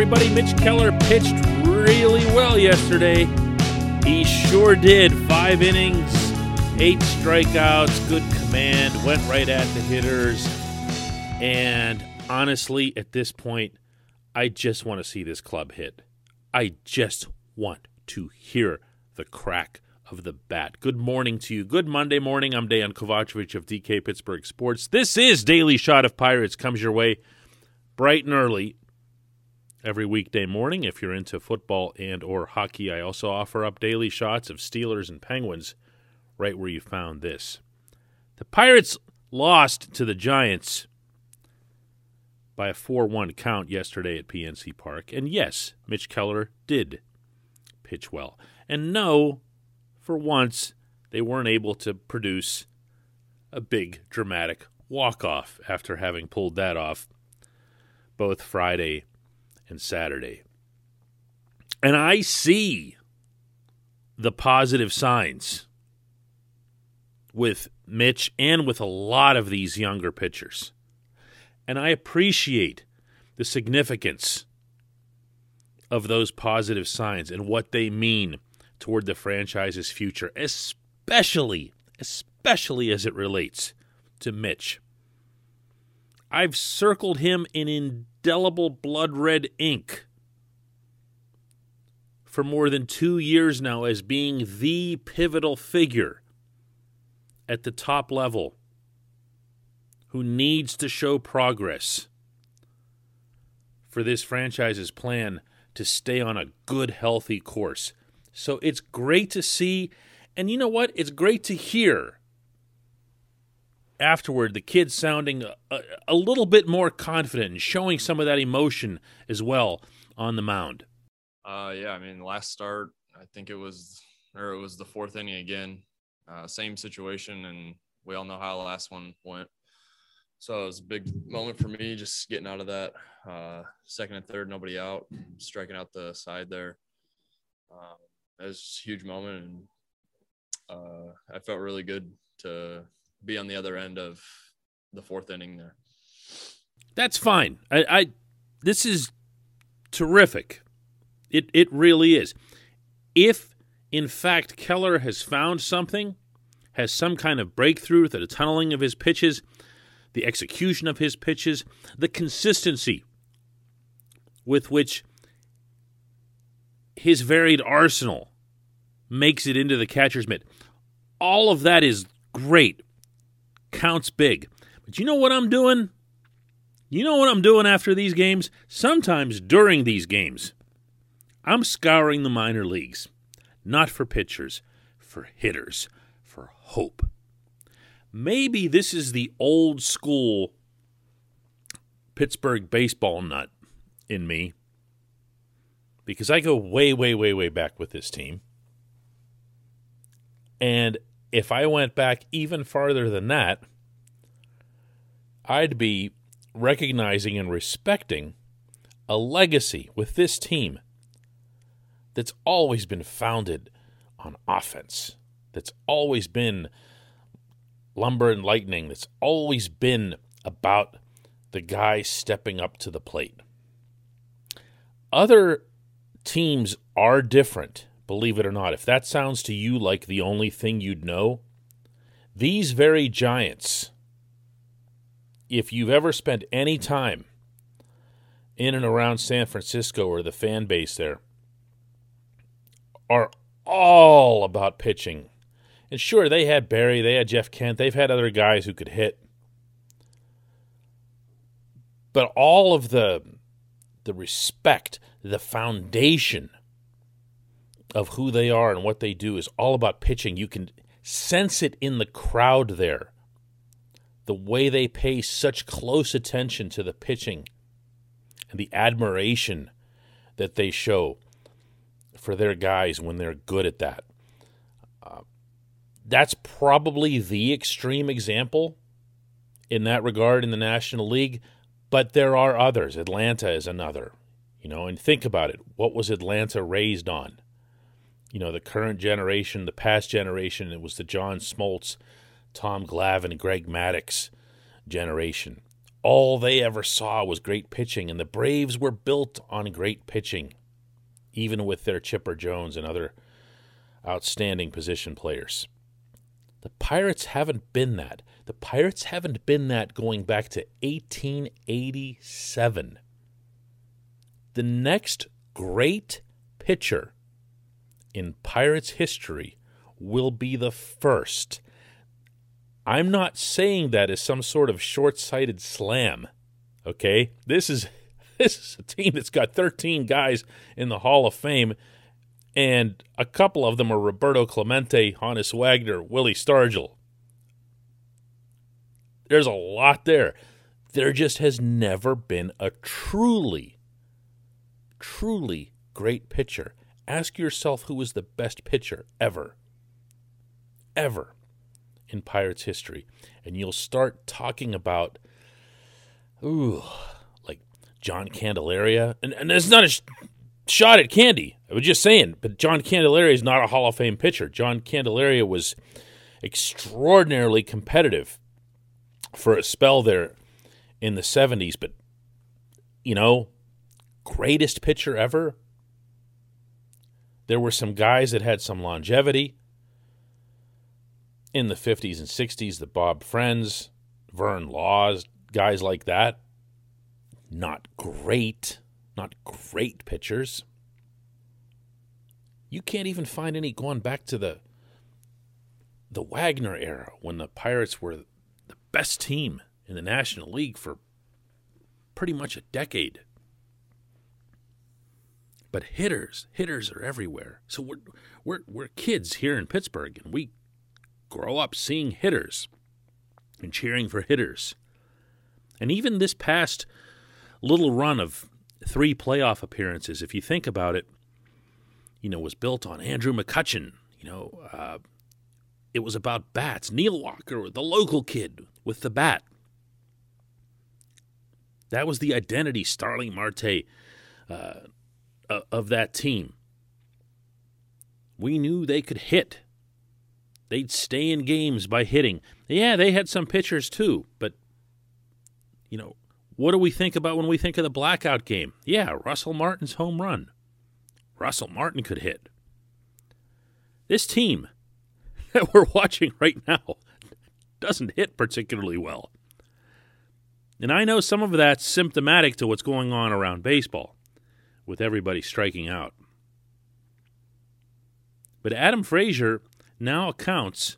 everybody. Mitch Keller pitched really well yesterday. He sure did. Five innings, eight strikeouts, good command, went right at the hitters. And honestly, at this point, I just want to see this club hit. I just want to hear the crack of the bat. Good morning to you. Good Monday morning. I'm Dan Kovacevic of DK Pittsburgh Sports. This is Daily Shot of Pirates. Comes your way bright and early every weekday morning. If you're into football and or hockey, I also offer up daily shots of Steelers and Penguins right where you found this. The Pirates lost to the Giants by a 4-1 count yesterday at PNC Park. And yes, Mitch Keller did pitch well. And no, for once, they weren't able to produce a big dramatic walk-off after having pulled that off both Friday and Saturday. And I see the positive signs with Mitch and with a lot of these younger pitchers. And I appreciate the significance of those positive signs and what they mean toward the franchise's future, especially, especially as it relates to Mitch. I've circled him in indelible blood red ink for more than two years now as being the pivotal figure at the top level who needs to show progress for this franchise's plan to stay on a good, healthy course. So it's great to see. And you know what? It's great to hear afterward the kids sounding a, a, little bit more confident and showing some of that emotion as well on the mound. Uh, yeah, I mean, last start, I think it was, or it was the fourth inning again. Uh, same situation, and we all know how the last one went. So it was a big moment for me, just getting out of that uh, second and third, nobody out, striking out the side there. Um, it was a huge moment, and uh, I felt really good to be on the other end of the fourth inning there. That's fine. I, I this is terrific. It it really is. If in fact Keller has found something, has some kind of breakthrough, the tunneling of his pitches the execution of his pitches, the consistency with which his varied arsenal makes it into the catcher's mitt. All of that is great, counts big. But you know what I'm doing? You know what I'm doing after these games? Sometimes during these games, I'm scouring the minor leagues, not for pitchers, for hitters, for hope maybe this is the old school Pittsburgh baseball nut in me because I go way, way, way, way back with this team. And if I went back even farther than that, I'd be recognizing and respecting a legacy with this team that's always been founded on offense, that's always been Lumber and Lightning that's always been about the guy stepping up to the plate. Other teams are different, believe it or not. If that sounds to you like the only thing you'd know, these very Giants, if you've ever spent any time in and around San Francisco or the fan base there, are all about pitching and sure, they had Barry, they had Jeff Kent, they've had other guys who could hit. But all of the the respect, the foundation of who they are and what they do is all about pitching. You can sense it in the crowd there. The way they pay such close attention to the pitching and the admiration that they show for their guys when they're good at that uh, that's probably the extreme example in that regard in the National League, but there are others. Atlanta is another. You know, and think about it. What was Atlanta raised on? You know, the current generation, the past generation, it was the John Smoltz, Tom Glavine, Greg Maddux generation. all they ever saw was great pitching, and the Braves were built on great pitching, even with their Chipper Jones and other outstanding position players. The Pirates haven't been that. The Pirates haven't been that going back to 1887. The next great pitcher in Pirates history will be the first. I'm not saying that as some sort of short-sighted slam. Okay? This is this is a team that's got 13 guys in the Hall of Fame and a couple of them are Roberto Clemente, Honus Wagner, Willie Stargell. There's a lot there. There just has never been a truly, truly great pitcher. Ask yourself who was the best pitcher ever, ever in Pirates history. And you'll start talking about, ooh, like John Candelaria. And, and it's not a shot at Candy. I was just saying, but John Candelaria is not a Hall of Fame pitcher. John Candelaria was extraordinarily competitive for a spell there in the 70s, but you know, greatest pitcher ever. There were some guys that had some longevity in the 50s and 60s, the Bob Friends, Vern Laws, guys like that. Not great, not great pitchers. You can't even find any going back to the the Wagner era when the Pirates were the best team in the National League for pretty much a decade. But hitters, hitters are everywhere. So we're we're we're kids here in Pittsburgh and we grow up seeing hitters and cheering for hitters. And even this past little run of three playoff appearances, if you think about it, you know, was built on Andrew McCutchen. You know, uh, it was about bats. Neil Walker, the local kid with the bat. That was the identity, Starling Marte, uh, of that team. We knew they could hit. They'd stay in games by hitting. Yeah, they had some pitchers too, but, you know, what do we think about when we think of the blackout game? Yeah, Russell Martin's home run. Russell Martin could hit. This team that we're watching right now doesn't hit particularly well. And I know some of that's symptomatic to what's going on around baseball with everybody striking out. But Adam Frazier now accounts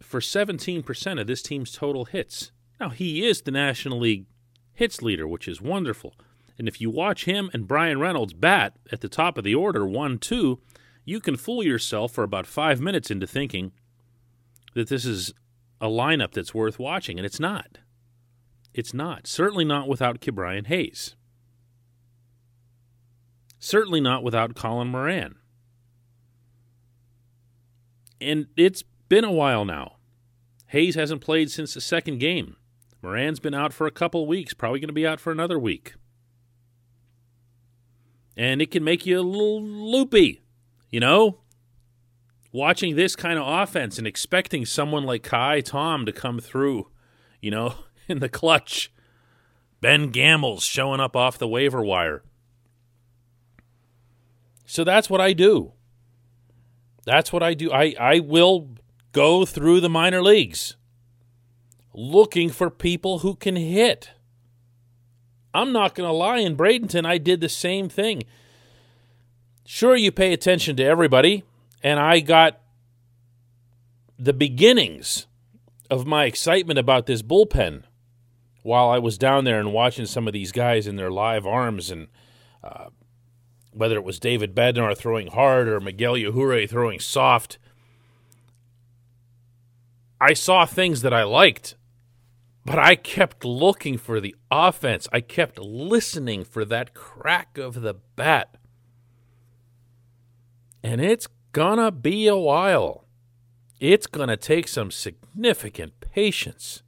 for 17% of this team's total hits. Now, he is the National League hits leader, which is wonderful. And if you watch him and Bryan Reynolds bat at the top of the order, 1 2, you can fool yourself for about five minutes into thinking that this is a lineup that's worth watching, and it's not. It's not. Certainly not without Ke'Bryan Hayes. Certainly not without Colin Moran. And it's been a while now. Hayes hasn't played since the second game. Moran's been out for a couple weeks, probably going to be out for another week. And it can make you a little loopy, you know? Watching this kind of offense and expecting someone like Ka'ai Tom to come through, you know, in the clutch. Ben Gamel's showing up off the waiver wire. So that's what I do. That's what I do. I, I will go through the minor leagues looking for people who can hit. I'm not going to lie, in Bradenton, I did the same thing. Sure, you pay attention to everybody, and I got the beginnings of my excitement about this bullpen while I was down there and watching some of these guys in their live arms and uh, whether it was David Bednar throwing hard or Miguel Yajure throwing soft. I saw things that I liked but I kept looking for the offense. I kept listening for that crack of the bat. And it's gonna be a while. It's gonna take some significant patience.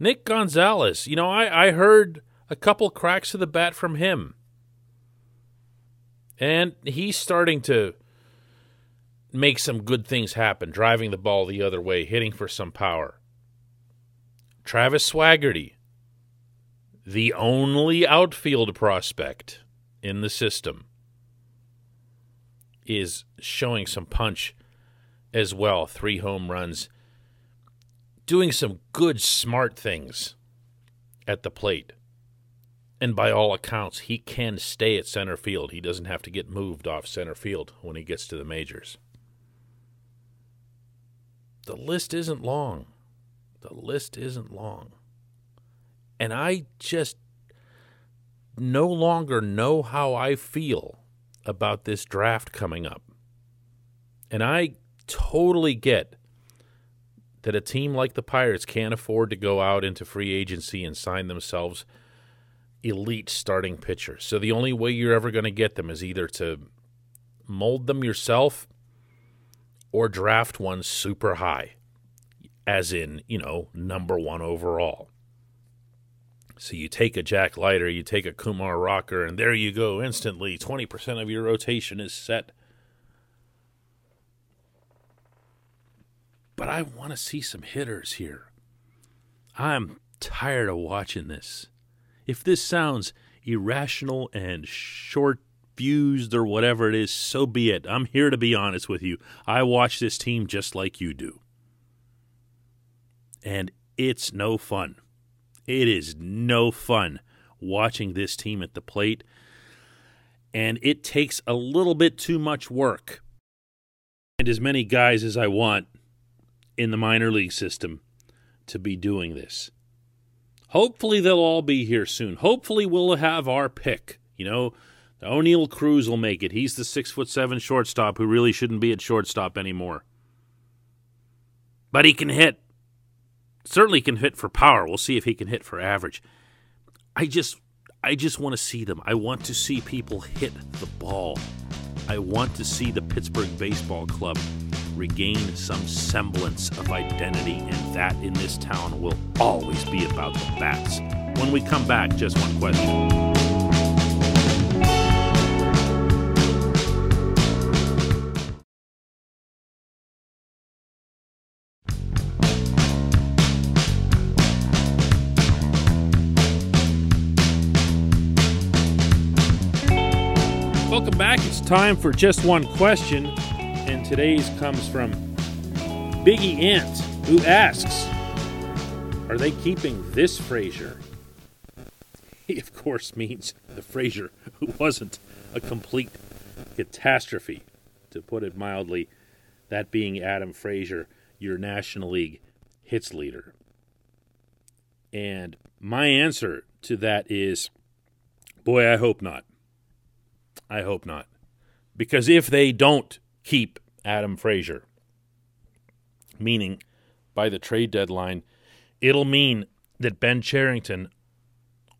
Nick Gonzalez, you know, I, I heard a couple cracks of the bat from him. And he's starting to make some good things happen, driving the ball the other way, hitting for some power. Travis Swaggerty, the only outfield prospect in the system, is showing some punch as well. Three home runs, doing some good, smart things at the plate. And by all accounts, he can stay at center field. He doesn't have to get moved off center field when he gets to the majors. The list isn't long. The list isn't long. And I just no longer know how I feel about this draft coming up. And I totally get that a team like the Pirates can't afford to go out into free agency and sign themselves elite starting pitchers. So the only way you're ever going to get them is either to mold them yourself or draft one super high, as in, you know, number one overall. So you take a Jack Leiter, you take a Kumar Rocker, and there you go. Instantly, 20% of your rotation is set. But I want to see some hitters here. I'm tired of watching this. If this sounds irrational and short fused or whatever it is, so be it. I'm here to be honest with you. I watch this team just like you do. And it's no fun. It is no fun watching this team at the plate. And it takes a little bit too much work. And as many guys as I want in the minor league system to be doing this. Hopefully, they'll all be here soon. Hopefully, we'll have our pick. You know, Oneil Cruz will make it. He's the six foot seven shortstop who really shouldn't be at shortstop anymore. But he can hit. Certainly can hit for power. We'll see if he can hit for average. I just I just want to see them. I want to see people hit the ball. I want to see the Pittsburgh Baseball Club regain some semblance of identity, and that in this town will always be about the bats. When we come back, just one question. Welcome back. It's time for just one question, today's comes from Biggie Ant, who asks, "Are they keeping this Frazier?" He, of course, means the Frazier who wasn't a complete catastrophe, to put it mildly. That being Adam Frazier, your National League hits leader. And my answer to that is, boy, I hope not. I hope not. Because if they don't keep Adam Frazier, meaning by the trade deadline, it'll mean that Ben Cherington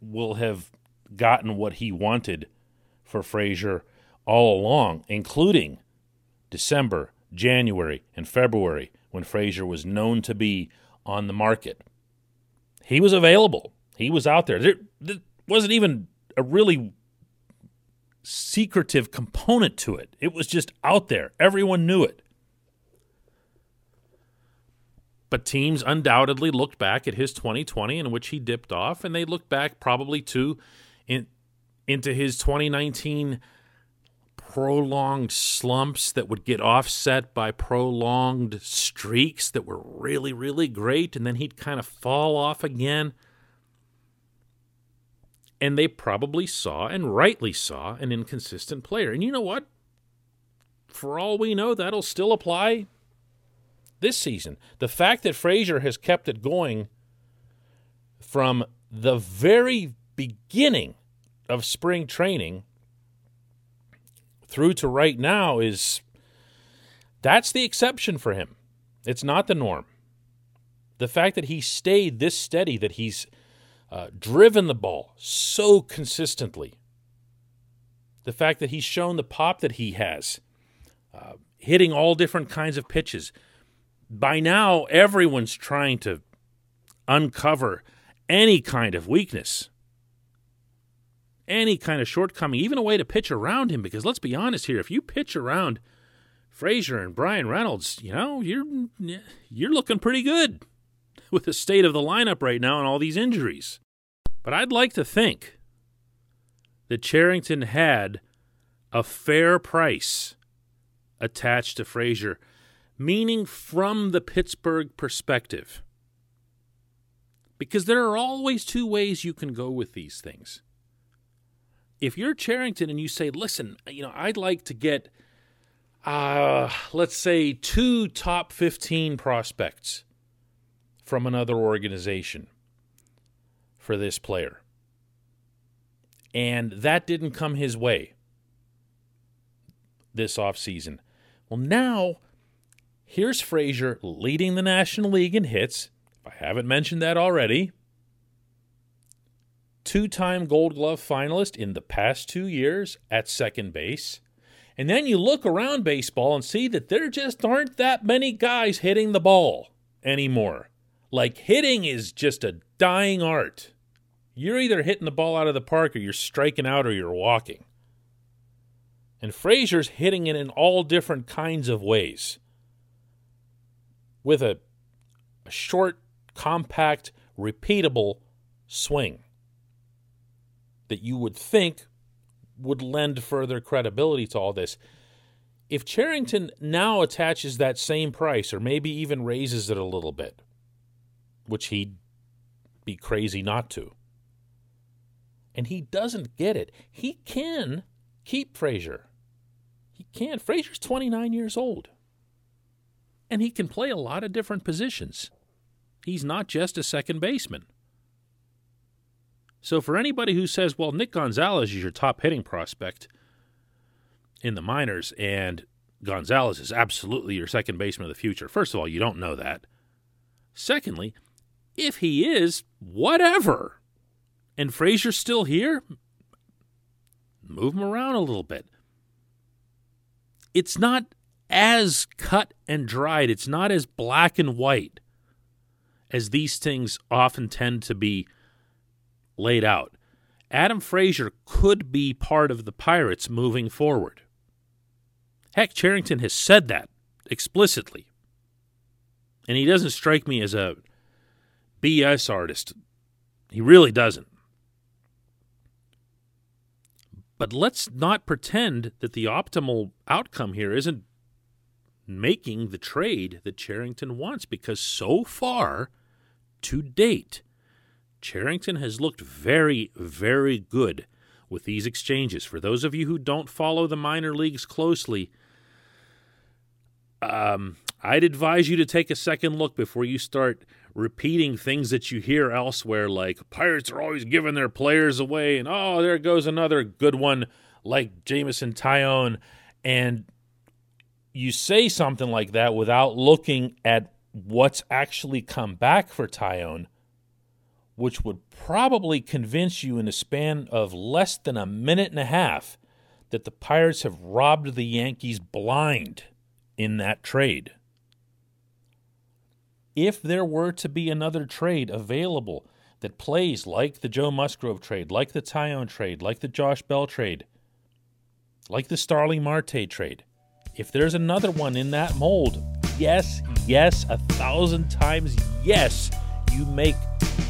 will have gotten what he wanted for Frazier all along, including December, January, and February when Frazier was known to be on the market. He was available. He was out there. There, there wasn't even a really secretive component to it. It was just out there. Everyone knew it. But teams undoubtedly looked back at his 2020 in which he dipped off, and they looked back probably too in, into his 2019 prolonged slumps that would get offset by prolonged streaks that were really, really great, and then he'd kind of fall off again and they probably saw, and rightly saw, an inconsistent player. And you know what? For all we know, that'll still apply this season. The fact that Frazier has kept it going from the very beginning of spring training through to right now is that's the exception for him. It's not the norm. The fact that he stayed this steady, that he's uh, driven the ball so consistently. The fact that he's shown the pop that he has, uh, hitting all different kinds of pitches. By now, everyone's trying to uncover any kind of weakness, any kind of shortcoming, even a way to pitch around him. Because let's be honest here, if you pitch around Frazier and Bryan Reynolds, you know you're you're looking pretty good. with the state of the lineup right now and all these injuries. But I'd like to think that Cherington had a fair price attached to Frazier, meaning from the Pittsburgh perspective. Because there are always two ways you can go with these things. If you're Cherington and you say, listen, you know, I'd like to get, uh, let's say, two top 15 prospects from another organization for this player. And that didn't come his way this offseason. Well, now here's Frazier leading the National League in hits. If I haven't mentioned that already, two time Gold Glove finalist in the past two years at second base. And then you look around baseball and see that there just aren't that many guys hitting the ball anymore. Like hitting is just a dying art. You're either hitting the ball out of the park or you're striking out or you're walking. And Frazier's hitting it in all different kinds of ways. With a, a short, compact, repeatable swing that you would think would lend further credibility to all this. If Cherington now attaches that same price, or maybe even raises it a little bit, which he'd be crazy not to, and he doesn't get it, he can keep Frazier. He can. Frazier's 29 years old. And he can play a lot of different positions. He's not just a second baseman. So for anybody who says, well, Nick Gonzalez is your top hitting prospect in the minors, and Gonzalez is absolutely your second baseman of the future, first of all, you don't know that. Secondly, if he is, whatever. And Frazier's still here, move him around a little bit. It's not as cut and dried, it's not as black and white as these things often tend to be laid out. Adam Frazier could be part of the Pirates moving forward. Heck, Cherington has said that explicitly. And he doesn't strike me as a BS artist. He really doesn't. But let's not pretend that the optimal outcome here isn't making the trade that Cherington wants because so far, to date, Cherington has looked very, very good with these exchanges. For those of you who don't follow the minor leagues closely, um, I'd advise you to take a second look before you start repeating things that you hear elsewhere, like Pirates are always giving their players away, and oh, there goes another good one like Jameson Taillon. And you say something like that without looking at what's actually come back for Taillon which would probably convince you in a span of less than a minute and a half that the Pirates have robbed the Yankees blind in that trade. If there were to be another trade available that plays like the Joe Musgrove trade, like the Taillon trade, like the Josh Bell trade, like the Starling Marte trade, if there's another one in that mold, yes, yes, a thousand times yes, you make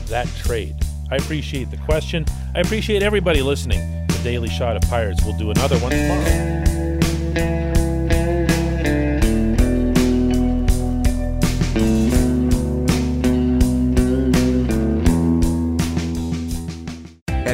that trade? I appreciate the question. I appreciate everybody listening. The Daily Shot of Pirates. We'll do another one tomorrow.